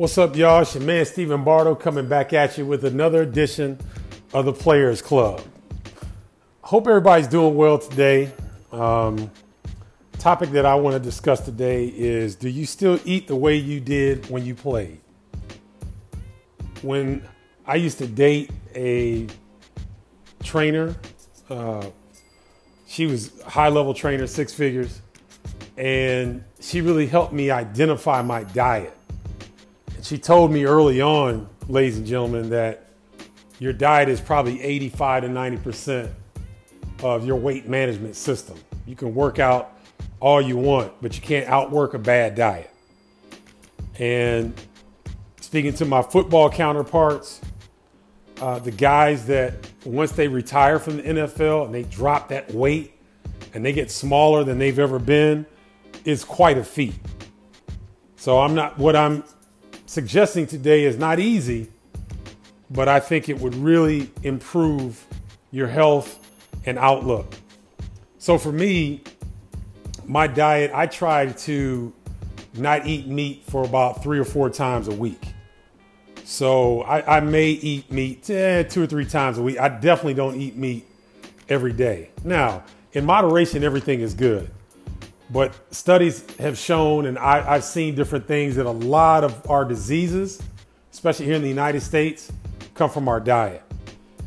What's up, y'all? It's your man Stephen Bardo coming back at you with another edition of the Players Club. Hope everybody's doing well today. Um, topic that I want to discuss today is do you still eat the way you did when you played? When I used to date a trainer, uh, she was high level trainer, six figures, and she really helped me identify my diet she told me early on, ladies and gentlemen, that your diet is probably 85 to 90% of your weight management system. You can work out all you want, but you can't outwork a bad diet. And speaking to my football counterparts, uh, the guys that once they retire from the NFL and they drop that weight and they get smaller than they've ever been, is quite a feat. So I'm not what I'm suggesting today is not easy, but I think it would really improve your health and outlook. So for me, my diet, I try to not eat meat for about three or four times a week. So I, I may eat meat eh, two or three times a week. I definitely don't eat meat every day. Now, in moderation, everything is good. But studies have shown, and I, have seen different things, that a lot of our diseases, especially here in the United States, come from our diet.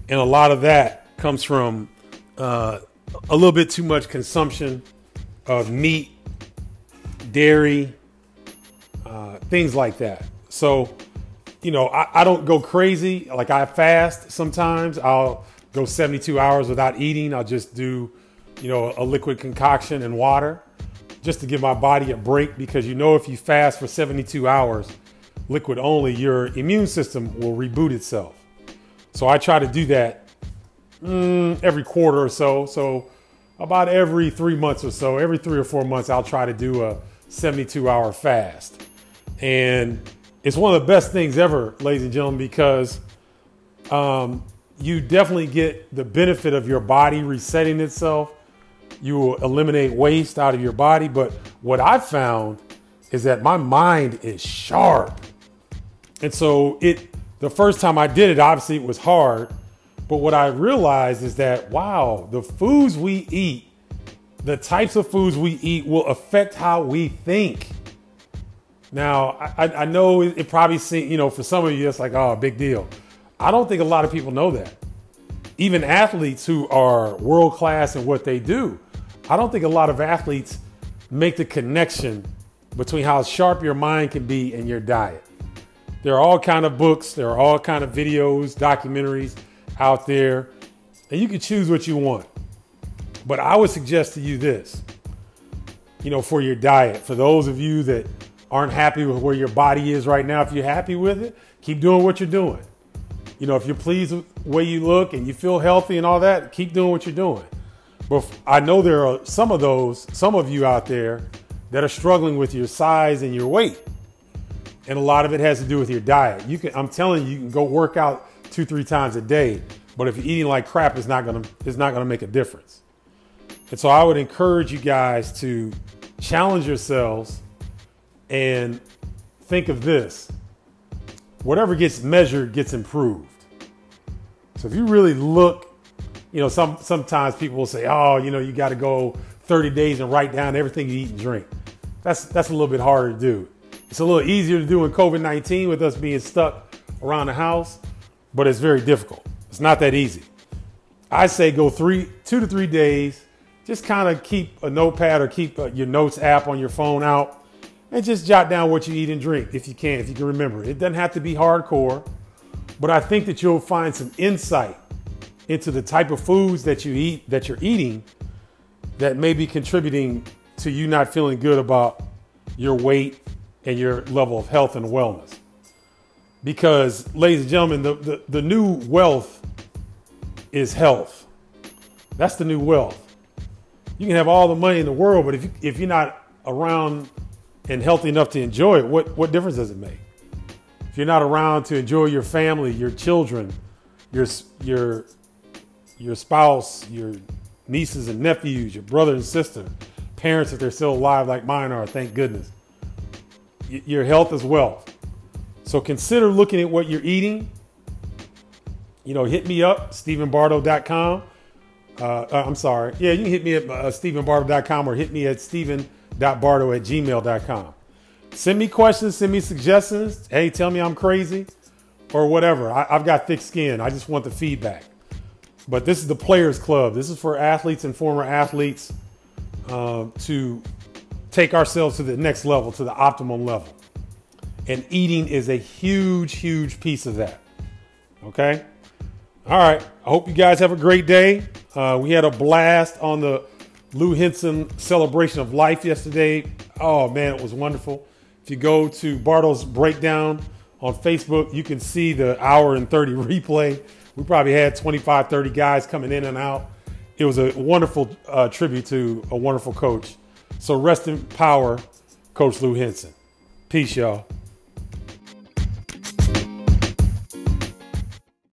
And a lot of that comes from uh, a little bit too much consumption of meat, dairy, uh, things like that. So, you know, I, I don't go crazy. Like I fast sometimes. I'll go 72 hours without eating. I'll just do, you know, a liquid concoction and water just to give my body a break because you know if you fast for 72 hours, liquid only, your immune system will reboot itself. So I try to do that mm, every quarter or so. So about every three months or so, every three or four months, I'll try to do a 72 hour fast. And it's one of the best things ever, ladies and gentlemen, because um, you definitely get the benefit of your body resetting itself you will eliminate waste out of your body. But what I found is that my mind is sharp. And so it the first time I did it, obviously it was hard. But what I realized is that wow, the foods we eat, the types of foods we eat will affect how we think. Now, I, I know it probably seems, you know, for some of you, it's like, oh, big deal. I don't think a lot of people know that even athletes who are world class in what they do, I don't think a lot of athletes make the connection between how sharp your mind can be and your diet. There are all kind of books, there are all kind of videos, documentaries out there, and you can choose what you want. But I would suggest to you this, you know, for your diet, for those of you that aren't happy with where your body is right now, if you're happy with it, keep doing what you're doing. You know, if you're pleased with the way you look and you feel healthy and all that, keep doing what you're doing. But I know there are some of those, some of you out there that are struggling with your size and your weight. And a lot of it has to do with your diet. You can I'm telling you, you can go work out two, three times a day, but if you're eating like crap, it's not gonna it's not gonna make a difference. And so I would encourage you guys to challenge yourselves and think of this. Whatever gets measured gets improved. So if you really look, you know, some sometimes people will say, "Oh, you know, you got to go 30 days and write down everything you eat and drink." That's that's a little bit harder to do. It's a little easier to do in COVID-19 with us being stuck around the house, but it's very difficult. It's not that easy. I say go three, two to three days. Just kind of keep a notepad or keep uh, your notes app on your phone out, and just jot down what you eat and drink if you can, if you can remember. It doesn't have to be hardcore. But I think that you'll find some insight into the type of foods that you eat, that you're eating, that may be contributing to you not feeling good about your weight and your level of health and wellness. Because, ladies and gentlemen, the, the, the new wealth is health. That's the new wealth. You can have all the money in the world, but if, you, if you're not around and healthy enough to enjoy it, what, what difference does it make? if you're not around to enjoy your family, your children, your your your spouse, your nieces and nephews, your brother and sister, parents if they're still alive like mine are, thank goodness. Your health is wealth. So consider looking at what you're eating. You know, hit me up, StephenBardo.com. Uh, uh, I'm sorry. Yeah, you can hit me at uh, StephenBardo.com or hit me at Stephen.bardo at gmail.com. Send me questions, send me suggestions. Hey, tell me I'm crazy or whatever. I, have got thick skin. I just want the feedback. But this is the Players Club. This is for athletes and former athletes uh, to take ourselves to the next level, to the optimum level. And eating is a huge, huge piece of that. Okay? All right. I hope you guys have a great day. Uh, we had a blast on the Lou Henson celebration of life yesterday. Oh, man, it was wonderful. If you go to Bardo's Breakdown on Facebook, you can see the hour and 30 replay. We probably had 25, 30 guys coming in and out. It was a wonderful uh, tribute to a wonderful coach. So rest in power, Coach Lou Henson. Peace, y'all.